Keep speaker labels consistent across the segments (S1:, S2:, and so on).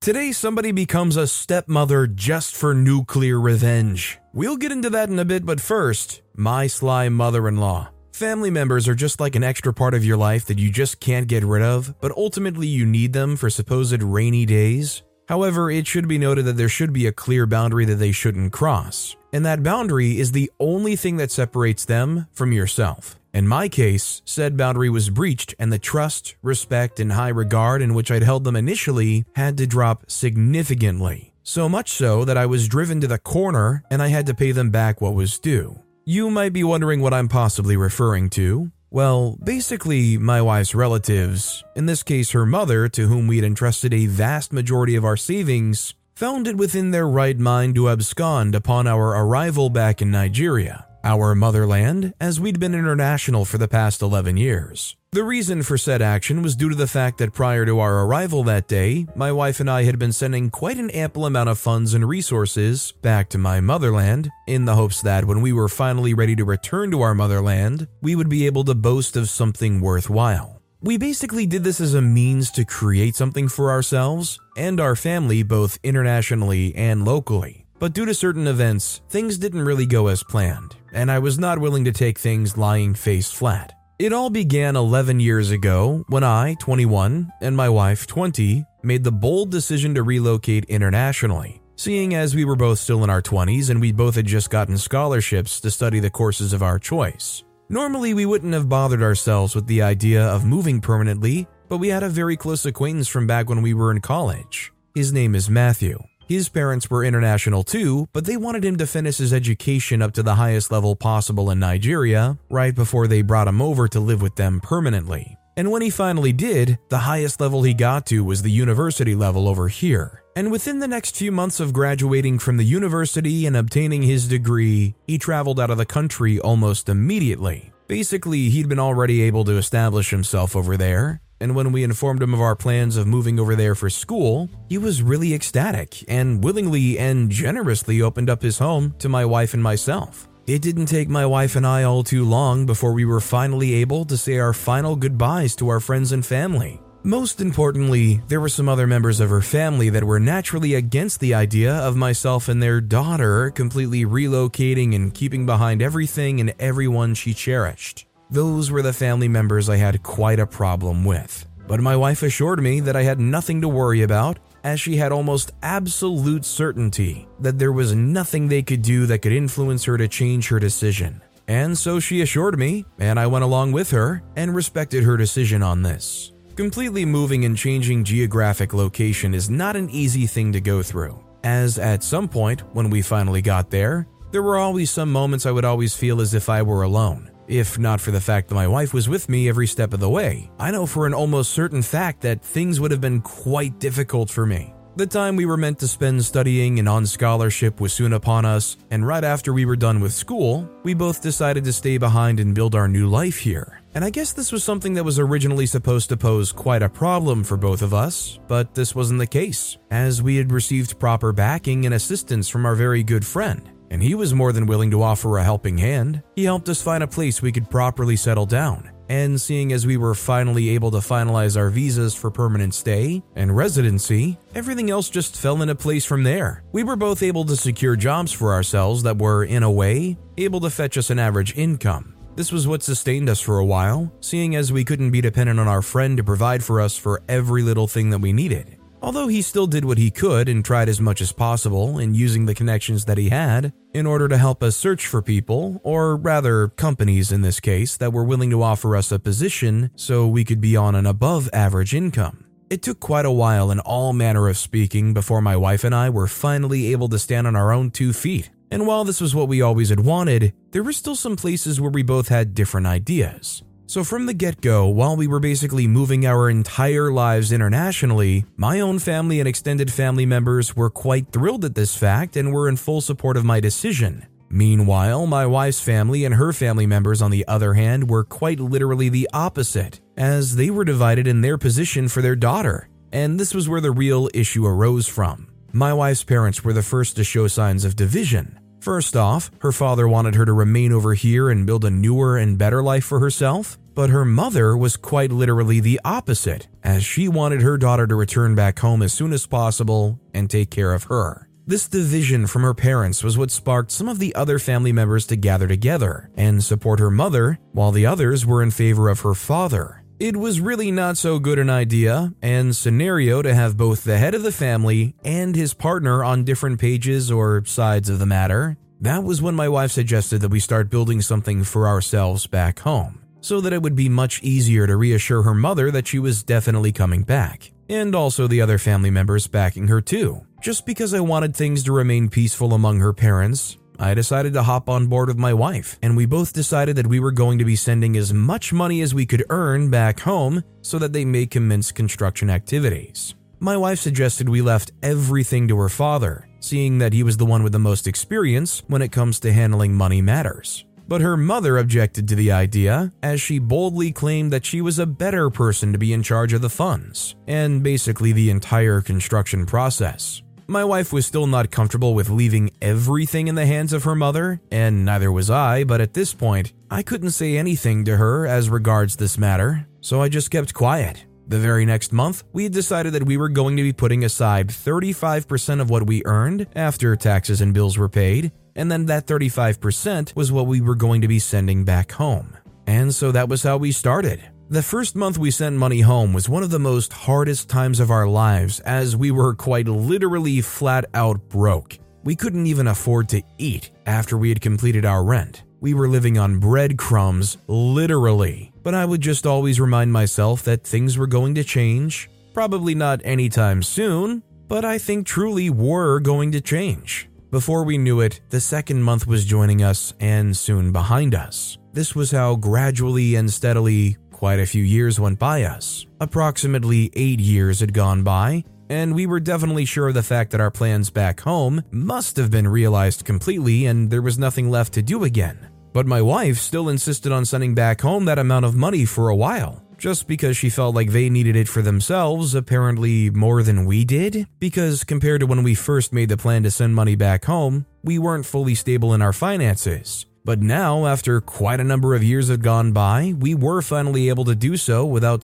S1: Today, somebody becomes a stepmother just for nuclear revenge. We'll get into that in a bit, but first, my sly mother in law. Family members are just like an extra part of your life that you just can't get rid of, but ultimately you need them for supposed rainy days. However, it should be noted that there should be a clear boundary that they shouldn't cross, and that boundary is the only thing that separates them from yourself. In my case, said boundary was breached, and the trust, respect, and high regard in which I'd held them initially had to drop significantly. So much so that I was driven to the corner and I had to pay them back what was due. You might be wondering what I'm possibly referring to. Well, basically, my wife's relatives, in this case her mother, to whom we'd entrusted a vast majority of our savings, found it within their right mind to abscond upon our arrival back in Nigeria, our motherland, as we'd been international for the past 11 years. The reason for said action was due to the fact that prior to our arrival that day, my wife and I had been sending quite an ample amount of funds and resources back to my motherland, in the hopes that when we were finally ready to return to our motherland, we would be able to boast of something worthwhile. We basically did this as a means to create something for ourselves and our family both internationally and locally. But due to certain events, things didn't really go as planned, and I was not willing to take things lying face flat. It all began 11 years ago when I, 21, and my wife, 20, made the bold decision to relocate internationally. Seeing as we were both still in our 20s and we both had just gotten scholarships to study the courses of our choice. Normally, we wouldn't have bothered ourselves with the idea of moving permanently, but we had a very close acquaintance from back when we were in college. His name is Matthew. His parents were international too, but they wanted him to finish his education up to the highest level possible in Nigeria right before they brought him over to live with them permanently. And when he finally did, the highest level he got to was the university level over here. And within the next few months of graduating from the university and obtaining his degree, he traveled out of the country almost immediately. Basically, he'd been already able to establish himself over there, and when we informed him of our plans of moving over there for school, he was really ecstatic and willingly and generously opened up his home to my wife and myself. It didn't take my wife and I all too long before we were finally able to say our final goodbyes to our friends and family. Most importantly, there were some other members of her family that were naturally against the idea of myself and their daughter completely relocating and keeping behind everything and everyone she cherished. Those were the family members I had quite a problem with. But my wife assured me that I had nothing to worry about, as she had almost absolute certainty that there was nothing they could do that could influence her to change her decision. And so she assured me, and I went along with her and respected her decision on this. Completely moving and changing geographic location is not an easy thing to go through, as at some point, when we finally got there, there were always some moments I would always feel as if I were alone if not for the fact that my wife was with me every step of the way. I know for an almost certain fact that things would have been quite difficult for me. The time we were meant to spend studying and on scholarship was soon upon us, and right after we were done with school, we both decided to stay behind and build our new life here. And I guess this was something that was originally supposed to pose quite a problem for both of us, but this wasn't the case, as we had received proper backing and assistance from our very good friend and he was more than willing to offer a helping hand. He helped us find a place we could properly settle down. And seeing as we were finally able to finalize our visas for permanent stay and residency, everything else just fell into place from there. We were both able to secure jobs for ourselves that were, in a way, able to fetch us an average income. This was what sustained us for a while, seeing as we couldn't be dependent on our friend to provide for us for every little thing that we needed. Although he still did what he could and tried as much as possible in using the connections that he had in order to help us search for people, or rather companies in this case, that were willing to offer us a position so we could be on an above average income. It took quite a while in all manner of speaking before my wife and I were finally able to stand on our own two feet. And while this was what we always had wanted, there were still some places where we both had different ideas. So, from the get go, while we were basically moving our entire lives internationally, my own family and extended family members were quite thrilled at this fact and were in full support of my decision. Meanwhile, my wife's family and her family members, on the other hand, were quite literally the opposite, as they were divided in their position for their daughter. And this was where the real issue arose from. My wife's parents were the first to show signs of division. First off, her father wanted her to remain over here and build a newer and better life for herself, but her mother was quite literally the opposite, as she wanted her daughter to return back home as soon as possible and take care of her. This division from her parents was what sparked some of the other family members to gather together and support her mother, while the others were in favor of her father. It was really not so good an idea and scenario to have both the head of the family and his partner on different pages or sides of the matter. That was when my wife suggested that we start building something for ourselves back home, so that it would be much easier to reassure her mother that she was definitely coming back, and also the other family members backing her too. Just because I wanted things to remain peaceful among her parents, I decided to hop on board with my wife, and we both decided that we were going to be sending as much money as we could earn back home so that they may commence construction activities. My wife suggested we left everything to her father, seeing that he was the one with the most experience when it comes to handling money matters. But her mother objected to the idea, as she boldly claimed that she was a better person to be in charge of the funds, and basically the entire construction process. My wife was still not comfortable with leaving everything in the hands of her mother, and neither was I, but at this point, I couldn't say anything to her as regards this matter, so I just kept quiet. The very next month, we had decided that we were going to be putting aside 35% of what we earned after taxes and bills were paid, and then that 35% was what we were going to be sending back home. And so that was how we started. The first month we sent money home was one of the most hardest times of our lives as we were quite literally flat out broke. We couldn't even afford to eat after we had completed our rent. We were living on breadcrumbs, literally. But I would just always remind myself that things were going to change. Probably not anytime soon, but I think truly were going to change. Before we knew it, the second month was joining us and soon behind us. This was how gradually and steadily Quite a few years went by us. Approximately eight years had gone by, and we were definitely sure of the fact that our plans back home must have been realized completely and there was nothing left to do again. But my wife still insisted on sending back home that amount of money for a while, just because she felt like they needed it for themselves, apparently more than we did. Because compared to when we first made the plan to send money back home, we weren't fully stable in our finances. But now, after quite a number of years had gone by, we were finally able to do so without.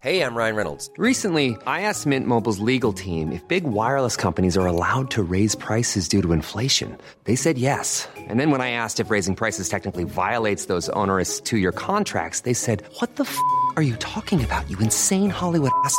S2: Hey, I'm Ryan Reynolds. Recently, I asked Mint Mobile's legal team if big wireless companies are allowed to raise prices due to inflation. They said yes. And then when I asked if raising prices technically violates those onerous two year contracts, they said, What the f are you talking about, you insane Hollywood ass?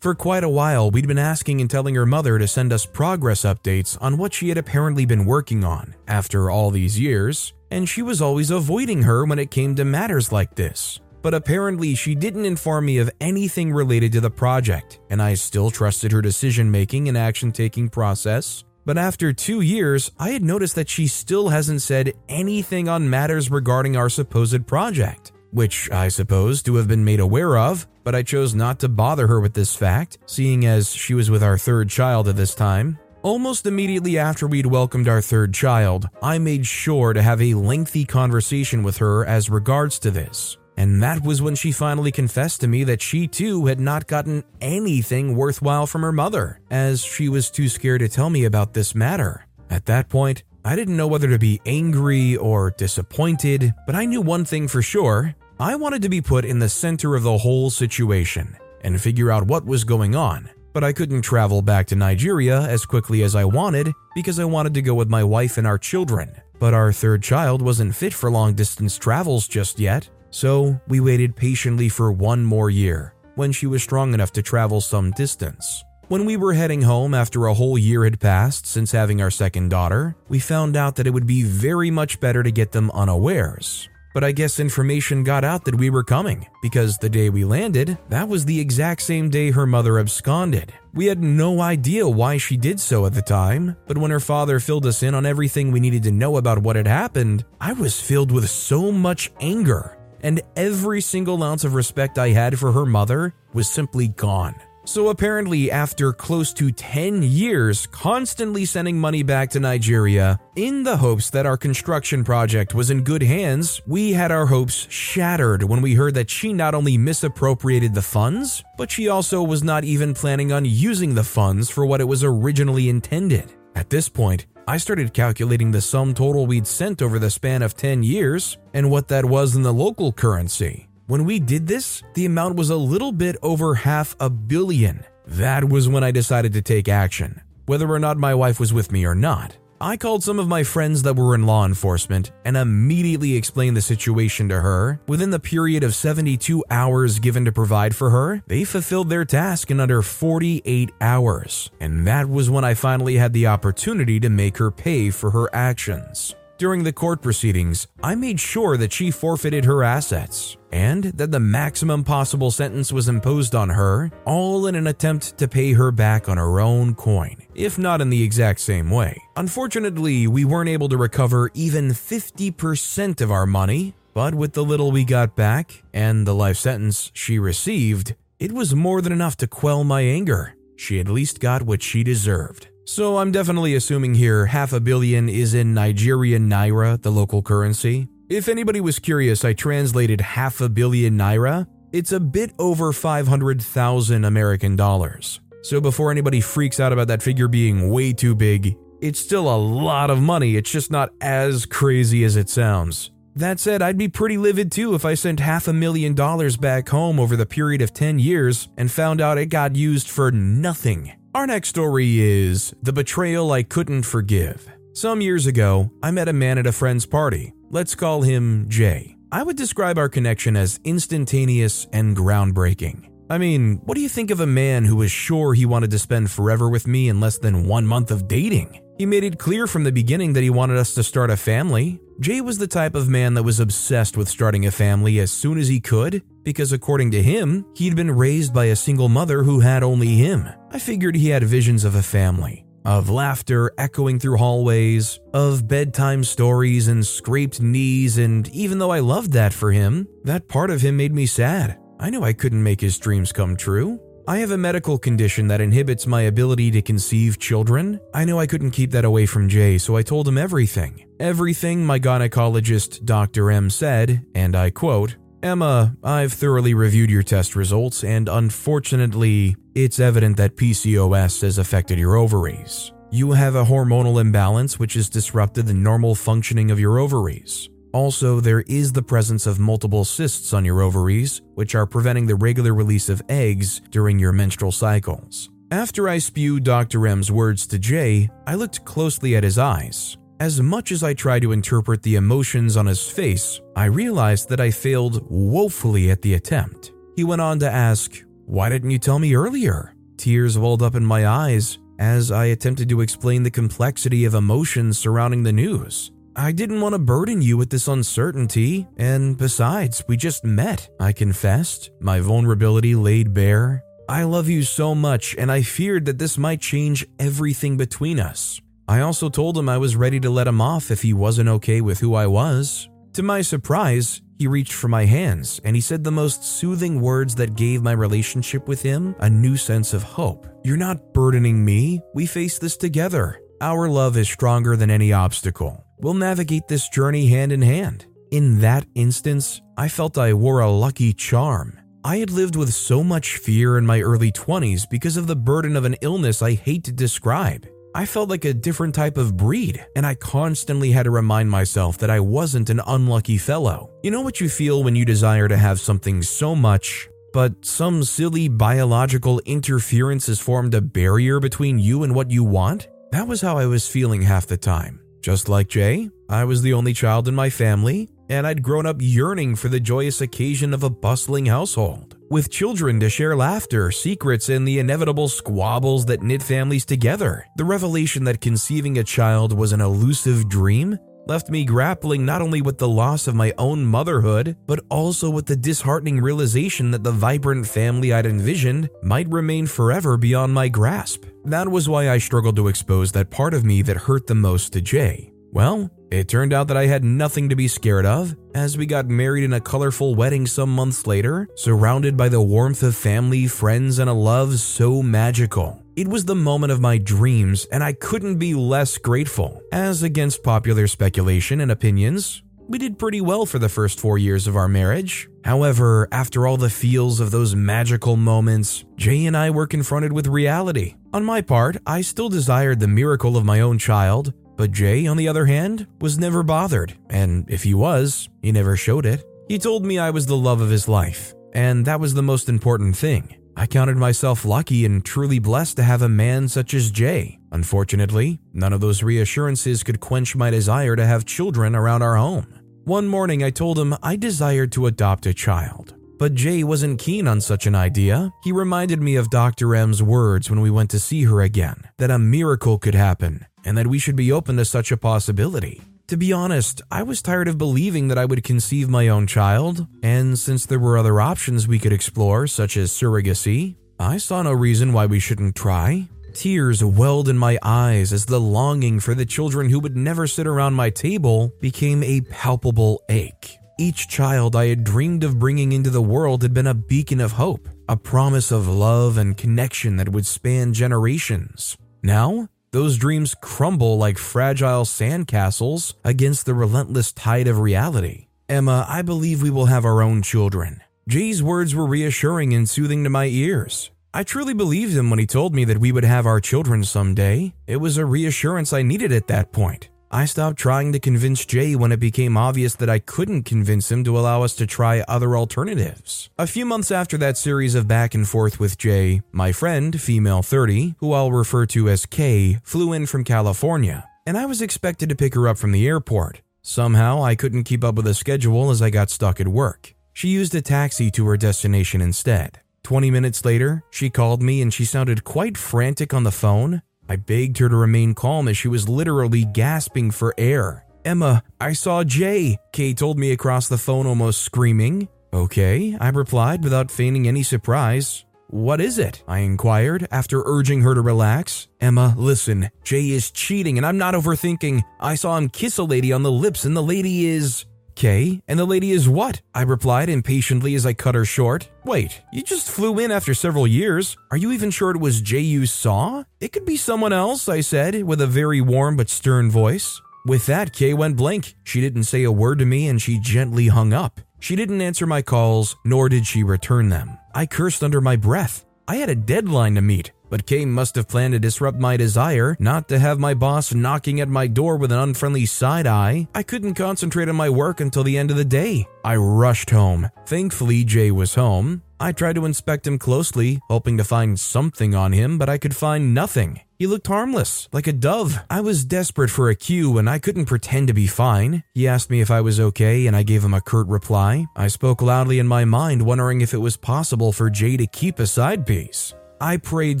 S1: For quite a while, we'd been asking and telling her mother to send us progress updates on what she had apparently been working on after all these years, and she was always avoiding her when it came to matters like this. But apparently, she didn't inform me of anything related to the project, and I still trusted her decision making and action taking process. But after two years, I had noticed that she still hasn't said anything on matters regarding our supposed project, which I suppose to have been made aware of, but I chose not to bother her with this fact, seeing as she was with our third child at this time, Almost immediately after we'd welcomed our third child, I made sure to have a lengthy conversation with her as regards to this. And that was when she finally confessed to me that she too had not gotten anything worthwhile from her mother, as she was too scared to tell me about this matter. At that point, I didn't know whether to be angry or disappointed, but I knew one thing for sure I wanted to be put in the center of the whole situation and figure out what was going on but I couldn't travel back to Nigeria as quickly as I wanted because I wanted to go with my wife and our children. But our third child wasn't fit for long distance travels just yet, so we waited patiently for one more year when she was strong enough to travel some distance. When we were heading home after a whole year had passed since having our second daughter, we found out that it would be very much better to get them unawares. But I guess information got out that we were coming, because the day we landed, that was the exact same day her mother absconded. We had no idea why she did so at the time, but when her father filled us in on everything we needed to know about what had happened, I was filled with so much anger, and every single ounce of respect I had for her mother was simply gone. So apparently, after close to 10 years constantly sending money back to Nigeria, in the hopes that our construction project was in good hands, we had our hopes shattered when we heard that she not only misappropriated the funds, but she also was not even planning on using the funds for what it was originally intended. At this point, I started calculating the sum total we'd sent over the span of 10 years and what that was in the local currency. When we did this, the amount was a little bit over half a billion. That was when I decided to take action, whether or not my wife was with me or not. I called some of my friends that were in law enforcement and immediately explained the situation to her. Within the period of 72 hours given to provide for her, they fulfilled their task in under 48 hours. And that was when I finally had the opportunity to make her pay for her actions. During the court proceedings, I made sure that she forfeited her assets and that the maximum possible sentence was imposed on her, all in an attempt to pay her back on her own coin, if not in the exact same way. Unfortunately, we weren't able to recover even 50% of our money, but with the little we got back and the life sentence she received, it was more than enough to quell my anger. She at least got what she deserved. So I'm definitely assuming here half a billion is in Nigerian naira, the local currency. If anybody was curious, I translated half a billion naira. It's a bit over 500,000 American dollars. So before anybody freaks out about that figure being way too big, it's still a lot of money, it's just not as crazy as it sounds. That said, I'd be pretty livid too if I sent half a million dollars back home over the period of 10 years and found out it got used for nothing. Our next story is The Betrayal I Couldn't Forgive. Some years ago, I met a man at a friend's party. Let's call him Jay. I would describe our connection as instantaneous and groundbreaking. I mean, what do you think of a man who was sure he wanted to spend forever with me in less than one month of dating? He made it clear from the beginning that he wanted us to start a family. Jay was the type of man that was obsessed with starting a family as soon as he could, because according to him, he'd been raised by a single mother who had only him. I figured he had visions of a family, of laughter echoing through hallways, of bedtime stories and scraped knees, and even though I loved that for him, that part of him made me sad. I knew I couldn't make his dreams come true. I have a medical condition that inhibits my ability to conceive children. I knew I couldn't keep that away from Jay, so I told him everything. Everything my gynecologist, Dr. M, said, and I quote, Emma, I've thoroughly reviewed your test results, and unfortunately, it's evident that PCOS has affected your ovaries. You have a hormonal imbalance which has disrupted the normal functioning of your ovaries. Also, there is the presence of multiple cysts on your ovaries, which are preventing the regular release of eggs during your menstrual cycles. After I spewed Dr. M's words to Jay, I looked closely at his eyes. As much as I tried to interpret the emotions on his face, I realized that I failed woefully at the attempt. He went on to ask, Why didn't you tell me earlier? Tears welled up in my eyes as I attempted to explain the complexity of emotions surrounding the news. I didn't want to burden you with this uncertainty, and besides, we just met. I confessed, my vulnerability laid bare. I love you so much, and I feared that this might change everything between us. I also told him I was ready to let him off if he wasn't okay with who I was. To my surprise, he reached for my hands and he said the most soothing words that gave my relationship with him a new sense of hope. You're not burdening me, we face this together. Our love is stronger than any obstacle. We'll navigate this journey hand in hand. In that instance, I felt I wore a lucky charm. I had lived with so much fear in my early 20s because of the burden of an illness I hate to describe. I felt like a different type of breed, and I constantly had to remind myself that I wasn't an unlucky fellow. You know what you feel when you desire to have something so much, but some silly biological interference has formed a barrier between you and what you want? That was how I was feeling half the time. Just like Jay, I was the only child in my family, and I'd grown up yearning for the joyous occasion of a bustling household. with children to share laughter, secrets, and the inevitable squabbles that knit families together. The revelation that conceiving a child was an elusive dream left me grappling not only with the loss of my own motherhood, but also with the disheartening realization that the vibrant family I'd envisioned might remain forever beyond my grasp. That was why I struggled to expose that part of me that hurt the most to Jay. Well, it turned out that I had nothing to be scared of, as we got married in a colorful wedding some months later, surrounded by the warmth of family, friends, and a love so magical. It was the moment of my dreams, and I couldn't be less grateful. As against popular speculation and opinions, we did pretty well for the first four years of our marriage. However, after all the feels of those magical moments, Jay and I were confronted with reality. On my part, I still desired the miracle of my own child, but Jay, on the other hand, was never bothered, and if he was, he never showed it. He told me I was the love of his life, and that was the most important thing. I counted myself lucky and truly blessed to have a man such as Jay. Unfortunately, none of those reassurances could quench my desire to have children around our home. One morning, I told him I desired to adopt a child. But Jay wasn't keen on such an idea. He reminded me of Dr. M's words when we went to see her again that a miracle could happen and that we should be open to such a possibility. To be honest, I was tired of believing that I would conceive my own child, and since there were other options we could explore, such as surrogacy, I saw no reason why we shouldn't try. Tears welled in my eyes as the longing for the children who would never sit around my table became a palpable ache. Each child I had dreamed of bringing into the world had been a beacon of hope, a promise of love and connection that would span generations. Now, those dreams crumble like fragile sandcastles against the relentless tide of reality. Emma, I believe we will have our own children. Jay's words were reassuring and soothing to my ears. I truly believed him when he told me that we would have our children someday. It was a reassurance I needed at that point. I stopped trying to convince Jay when it became obvious that I couldn't convince him to allow us to try other alternatives. A few months after that series of back and forth with Jay, my friend, female 30, who I'll refer to as Kay, flew in from California, and I was expected to pick her up from the airport. Somehow, I couldn't keep up with the schedule as I got stuck at work. She used a taxi to her destination instead. 20 minutes later, she called me and she sounded quite frantic on the phone I begged her to remain calm as she was literally gasping for air. Emma, I saw Jay, Kay told me across the phone, almost screaming. Okay, I replied without feigning any surprise. What is it? I inquired after urging her to relax. Emma, listen, Jay is cheating and I'm not overthinking. I saw him kiss a lady on the lips and the lady is. Okay, and the lady is what? I replied impatiently as I cut her short. Wait, you just flew in after several years. Are you even sure it was Jay you saw? It could be someone else, I said, with a very warm but stern voice. With that, Kay went blank. She didn't say a word to me and she gently hung up. She didn't answer my calls, nor did she return them. I cursed under my breath. I had a deadline to meet but Kay must have planned to disrupt my desire not to have my boss knocking at my door with an unfriendly side eye. I couldn't concentrate on my work until the end of the day. I rushed home. Thankfully, Jay was home. I tried to inspect him closely, hoping to find something on him, but I could find nothing. He looked harmless, like a dove. I was desperate for a cue and I couldn't pretend to be fine. He asked me if I was okay and I gave him a curt reply. I spoke loudly in my mind, wondering if it was possible for Jay to keep a side piece. I prayed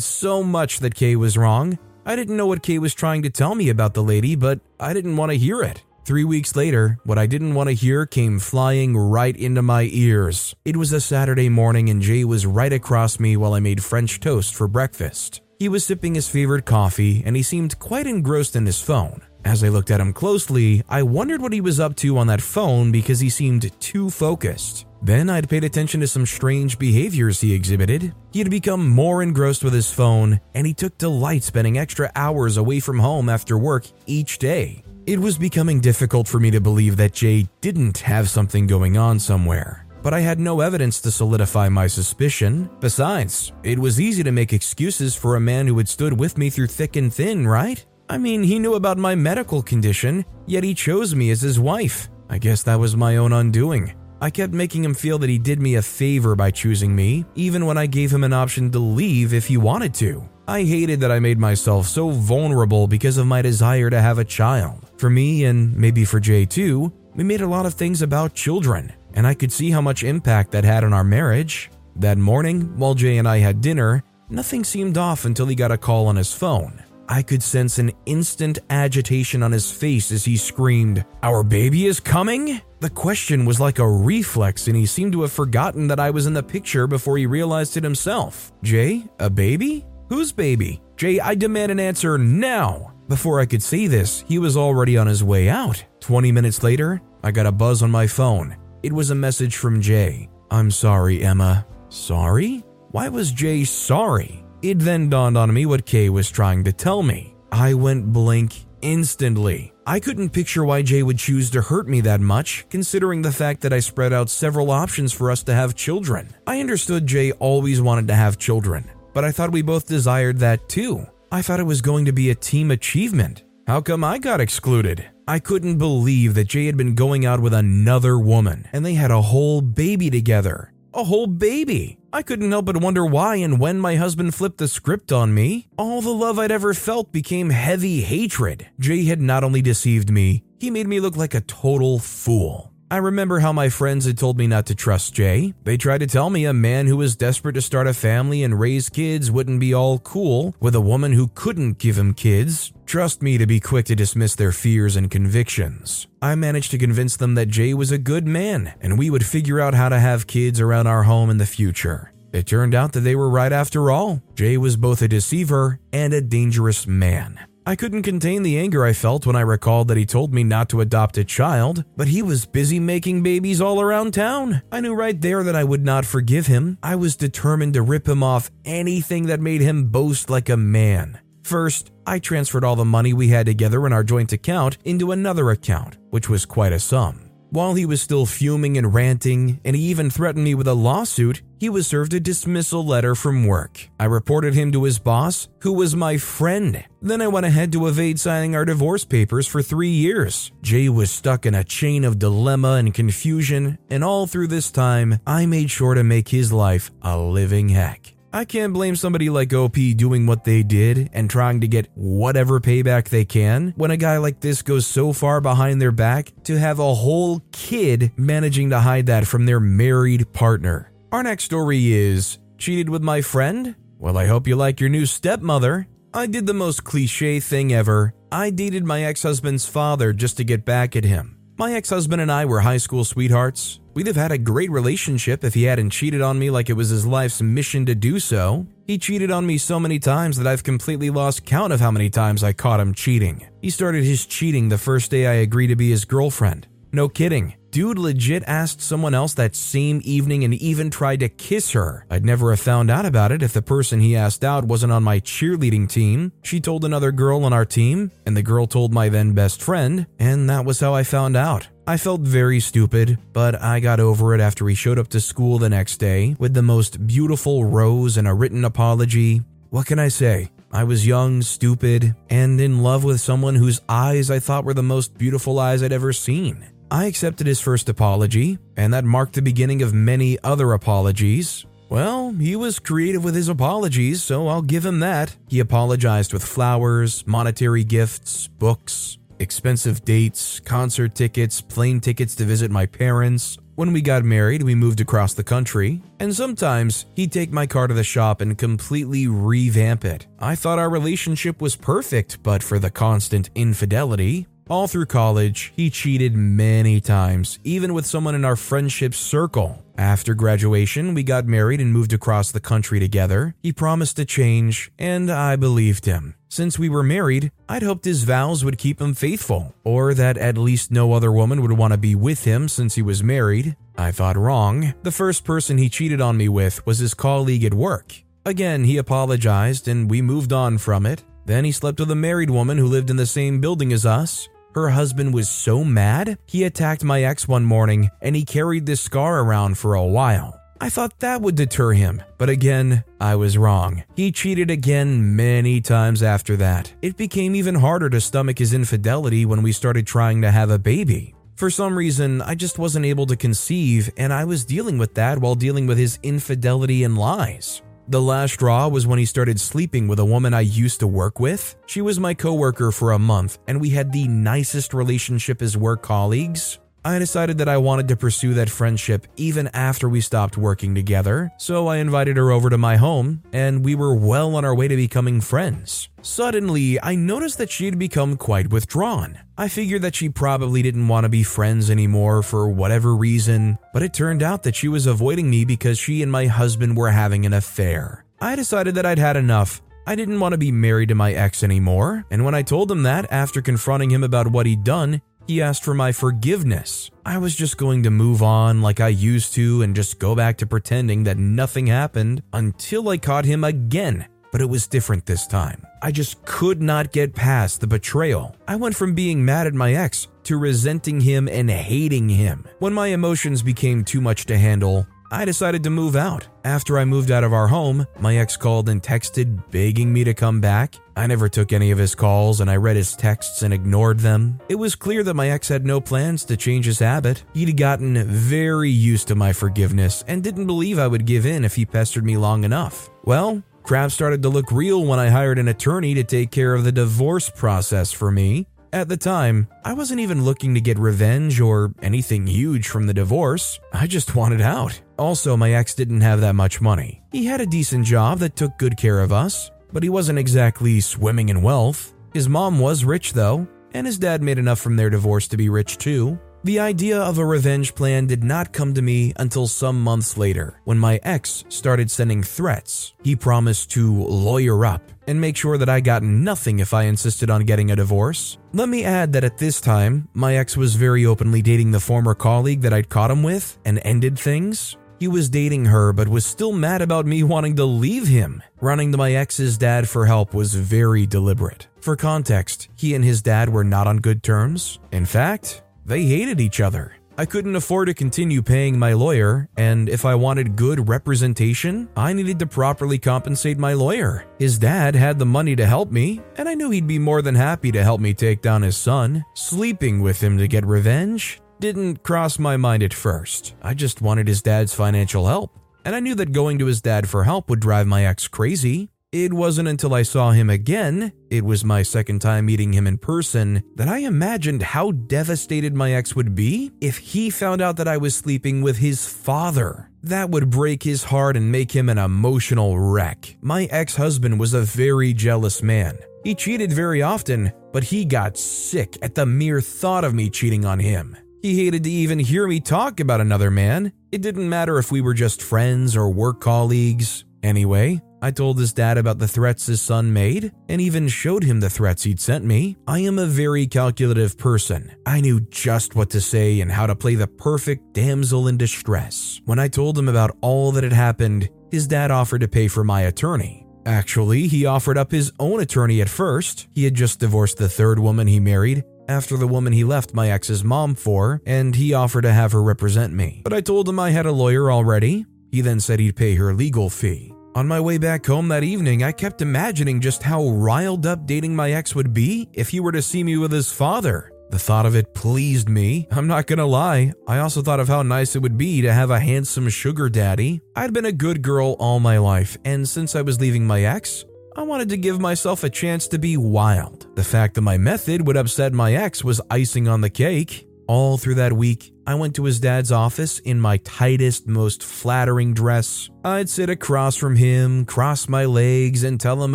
S1: so much that Kay was wrong. I didn't know what Kay was trying to tell me about the lady, but I didn't want to hear it. Three weeks later, what I didn't want to hear came flying right into my ears. It was a Saturday morning, and Jay was right across me while I made French toast for breakfast. He was sipping his favorite coffee, and he seemed quite engrossed in his phone. As I looked at him closely, I wondered what he was up to on that phone because he seemed too focused. Then I'd paid attention to some strange behaviors he exhibited. He had become more engrossed with his phone, and he took delight spending extra hours away from home after work each day. It was becoming difficult for me to believe that Jay didn't have something going on somewhere, but I had no evidence to solidify my suspicion. Besides, it was easy to make excuses for a man who had stood with me through thick and thin, right? I mean, he knew about my medical condition, yet he chose me as his wife. I guess that was my own undoing. I kept making him feel that he did me a favor by choosing me, even when I gave him an option to leave if he wanted to. I hated that I made myself so vulnerable because of my desire to have a child. For me, and maybe for Jay too, we made a lot of things about children, and I could see how much impact that had on our marriage. That morning, while Jay and I had dinner, nothing seemed off until he got a call on his phone. I could sense an instant agitation on his face as he screamed, Our baby is coming? The question was like a reflex, and he seemed to have forgotten that I was in the picture before he realized it himself. Jay, a baby? Whose baby? Jay, I demand an answer now. Before I could say this, he was already on his way out. 20 minutes later, I got a buzz on my phone. It was a message from Jay. I'm sorry, Emma. Sorry? Why was Jay sorry? It then dawned on me what Kay was trying to tell me. I went blank instantly. I couldn't picture why Jay would choose to hurt me that much, considering the fact that I spread out several options for us to have children. I understood Jay always wanted to have children, but I thought we both desired that too. I thought it was going to be a team achievement. How come I got excluded? I couldn't believe that Jay had been going out with another woman and they had a whole baby together. A whole baby. I couldn't help but wonder why and when my husband flipped the script on me. All the love I'd ever felt became heavy hatred. Jay had not only deceived me, he made me look like a total fool. I remember how my friends had told me not to trust Jay. They tried to tell me a man who was desperate to start a family and raise kids wouldn't be all cool with a woman who couldn't give him kids. Trust me to be quick to dismiss their fears and convictions. I managed to convince them that Jay was a good man and we would figure out how to have kids around our home in the future. It turned out that they were right after all. Jay was both a deceiver and a dangerous man. I couldn't contain the anger I felt when I recalled that he told me not to adopt a child, but he was busy making babies all around town. I knew right there that I would not forgive him. I was determined to rip him off anything that made him boast like a man. First, I transferred all the money we had together in our joint account into another account, which was quite a sum. While he was still fuming and ranting, and he even threatened me with a lawsuit, he was served a dismissal letter from work. I reported him to his boss, who was my friend. Then I went ahead to evade signing our divorce papers for three years. Jay was stuck in a chain of dilemma and confusion, and all through this time, I made sure to make his life a living heck. I can't blame somebody like OP doing what they did and trying to get whatever payback they can when a guy like this goes so far behind their back to have a whole kid managing to hide that from their married partner. Our next story is Cheated with my friend? Well, I hope you like your new stepmother. I did the most cliche thing ever. I dated my ex husband's father just to get back at him. My ex husband and I were high school sweethearts. We'd have had a great relationship if he hadn't cheated on me like it was his life's mission to do so. He cheated on me so many times that I've completely lost count of how many times I caught him cheating. He started his cheating the first day I agreed to be his girlfriend. No kidding. Dude legit asked someone else that same evening and even tried to kiss her. I'd never have found out about it if the person he asked out wasn't on my cheerleading team. She told another girl on our team, and the girl told my then best friend, and that was how I found out. I felt very stupid, but I got over it after he showed up to school the next day with the most beautiful rose and a written apology. What can I say? I was young, stupid, and in love with someone whose eyes I thought were the most beautiful eyes I'd ever seen. I accepted his first apology, and that marked the beginning of many other apologies. Well, he was creative with his apologies, so I'll give him that. He apologized with flowers, monetary gifts, books, expensive dates, concert tickets, plane tickets to visit my parents. When we got married, we moved across the country, and sometimes he'd take my car to the shop and completely revamp it. I thought our relationship was perfect, but for the constant infidelity, all through college, he cheated many times, even with someone in our friendship circle. After graduation, we got married and moved across the country together. He promised to change, and I believed him. Since we were married, I'd hoped his vows would keep him faithful, or that at least no other woman would want to be with him since he was married. I thought wrong. The first person he cheated on me with was his colleague at work. Again, he apologized and we moved on from it. Then he slept with a married woman who lived in the same building as us. Her husband was so mad, he attacked my ex one morning and he carried this scar around for a while. I thought that would deter him, but again, I was wrong. He cheated again many times after that. It became even harder to stomach his infidelity when we started trying to have a baby. For some reason, I just wasn't able to conceive, and I was dealing with that while dealing with his infidelity and lies. The last straw was when he started sleeping with a woman I used to work with. She was my coworker for a month, and we had the nicest relationship as work colleagues. I decided that I wanted to pursue that friendship even after we stopped working together, so I invited her over to my home, and we were well on our way to becoming friends. Suddenly, I noticed that she had become quite withdrawn. I figured that she probably didn't want to be friends anymore for whatever reason, but it turned out that she was avoiding me because she and my husband were having an affair. I decided that I'd had enough. I didn't want to be married to my ex anymore, and when I told him that after confronting him about what he'd done, he asked for my forgiveness. I was just going to move on like I used to and just go back to pretending that nothing happened until I caught him again. But it was different this time. I just could not get past the betrayal. I went from being mad at my ex to resenting him and hating him. When my emotions became too much to handle, I decided to move out. After I moved out of our home, my ex called and texted begging me to come back. I never took any of his calls and I read his texts and ignored them. It was clear that my ex had no plans to change his habit. He'd gotten very used to my forgiveness and didn't believe I would give in if he pestered me long enough. Well, crap started to look real when I hired an attorney to take care of the divorce process for me. At the time, I wasn't even looking to get revenge or anything huge from the divorce. I just wanted out. Also, my ex didn't have that much money. He had a decent job that took good care of us, but he wasn't exactly swimming in wealth. His mom was rich though, and his dad made enough from their divorce to be rich too. The idea of a revenge plan did not come to me until some months later, when my ex started sending threats. He promised to lawyer up and make sure that I got nothing if I insisted on getting a divorce. Let me add that at this time, my ex was very openly dating the former colleague that I'd caught him with and ended things. He was dating her, but was still mad about me wanting to leave him. Running to my ex's dad for help was very deliberate. For context, he and his dad were not on good terms. In fact, they hated each other. I couldn't afford to continue paying my lawyer, and if I wanted good representation, I needed to properly compensate my lawyer. His dad had the money to help me, and I knew he'd be more than happy to help me take down his son. Sleeping with him to get revenge didn't cross my mind at first. I just wanted his dad's financial help, and I knew that going to his dad for help would drive my ex crazy. It wasn't until I saw him again, it was my second time meeting him in person, that I imagined how devastated my ex would be if he found out that I was sleeping with his father. That would break his heart and make him an emotional wreck. My ex husband was a very jealous man. He cheated very often, but he got sick at the mere thought of me cheating on him. He hated to even hear me talk about another man. It didn't matter if we were just friends or work colleagues. Anyway, I told his dad about the threats his son made and even showed him the threats he'd sent me. I am a very calculative person. I knew just what to say and how to play the perfect damsel in distress. When I told him about all that had happened, his dad offered to pay for my attorney. Actually, he offered up his own attorney at first. He had just divorced the third woman he married after the woman he left my ex's mom for, and he offered to have her represent me. But I told him I had a lawyer already. He then said he'd pay her legal fee. On my way back home that evening, I kept imagining just how riled up dating my ex would be if he were to see me with his father. The thought of it pleased me. I'm not gonna lie. I also thought of how nice it would be to have a handsome sugar daddy. I'd been a good girl all my life, and since I was leaving my ex, I wanted to give myself a chance to be wild. The fact that my method would upset my ex was icing on the cake. All through that week, I went to his dad's office in my tightest, most flattering dress. I'd sit across from him, cross my legs, and tell him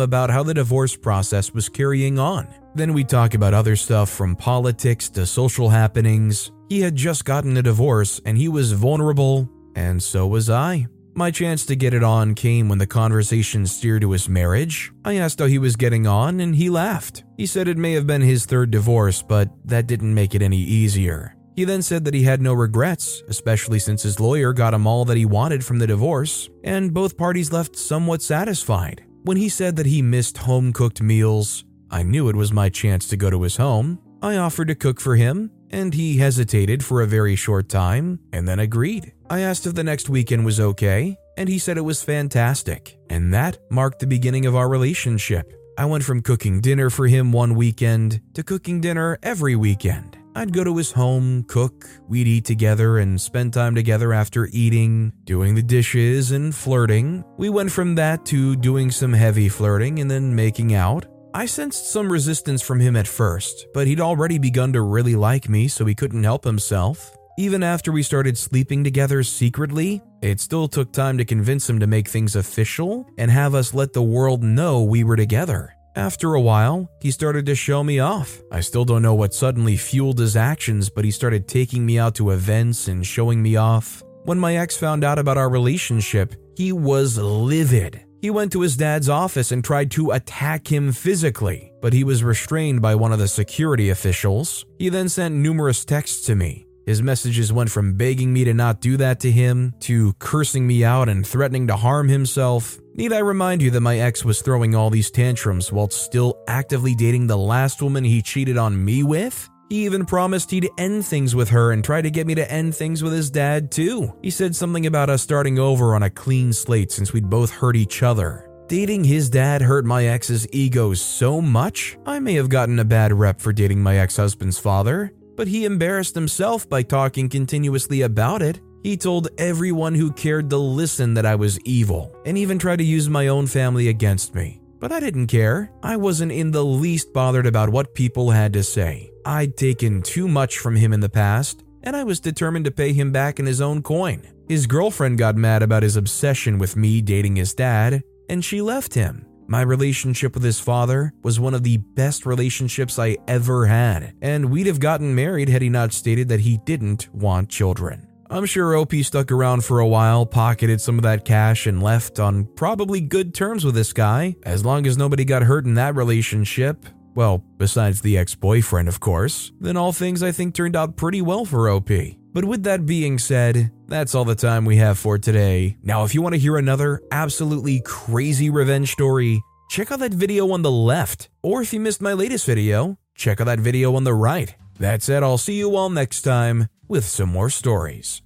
S1: about how the divorce process was carrying on. Then we'd talk about other stuff from politics to social happenings. He had just gotten a divorce and he was vulnerable, and so was I. My chance to get it on came when the conversation steered to his marriage. I asked how he was getting on, and he laughed. He said it may have been his third divorce, but that didn't make it any easier. He then said that he had no regrets, especially since his lawyer got him all that he wanted from the divorce, and both parties left somewhat satisfied. When he said that he missed home cooked meals, I knew it was my chance to go to his home. I offered to cook for him, and he hesitated for a very short time and then agreed. I asked if the next weekend was okay, and he said it was fantastic, and that marked the beginning of our relationship. I went from cooking dinner for him one weekend to cooking dinner every weekend. I'd go to his home, cook, we'd eat together, and spend time together after eating, doing the dishes, and flirting. We went from that to doing some heavy flirting and then making out. I sensed some resistance from him at first, but he'd already begun to really like me, so he couldn't help himself. Even after we started sleeping together secretly, it still took time to convince him to make things official and have us let the world know we were together. After a while, he started to show me off. I still don't know what suddenly fueled his actions, but he started taking me out to events and showing me off. When my ex found out about our relationship, he was livid. He went to his dad's office and tried to attack him physically, but he was restrained by one of the security officials. He then sent numerous texts to me. His messages went from begging me to not do that to him, to cursing me out and threatening to harm himself. Need I remind you that my ex was throwing all these tantrums while still actively dating the last woman he cheated on me with? He even promised he'd end things with her and try to get me to end things with his dad, too. He said something about us starting over on a clean slate since we'd both hurt each other. Dating his dad hurt my ex's ego so much, I may have gotten a bad rep for dating my ex husband's father, but he embarrassed himself by talking continuously about it. He told everyone who cared to listen that I was evil, and even tried to use my own family against me. But I didn't care. I wasn't in the least bothered about what people had to say. I'd taken too much from him in the past, and I was determined to pay him back in his own coin. His girlfriend got mad about his obsession with me dating his dad, and she left him. My relationship with his father was one of the best relationships I ever had, and we'd have gotten married had he not stated that he didn't want children. I'm sure OP stuck around for a while, pocketed some of that cash, and left on probably good terms with this guy, as long as nobody got hurt in that relationship. Well, besides the ex boyfriend, of course, then all things I think turned out pretty well for OP. But with that being said, that's all the time we have for today. Now, if you want to hear another absolutely crazy revenge story, check out that video on the left. Or if you missed my latest video, check out that video on the right. That's it, I'll see you all next time with some more stories.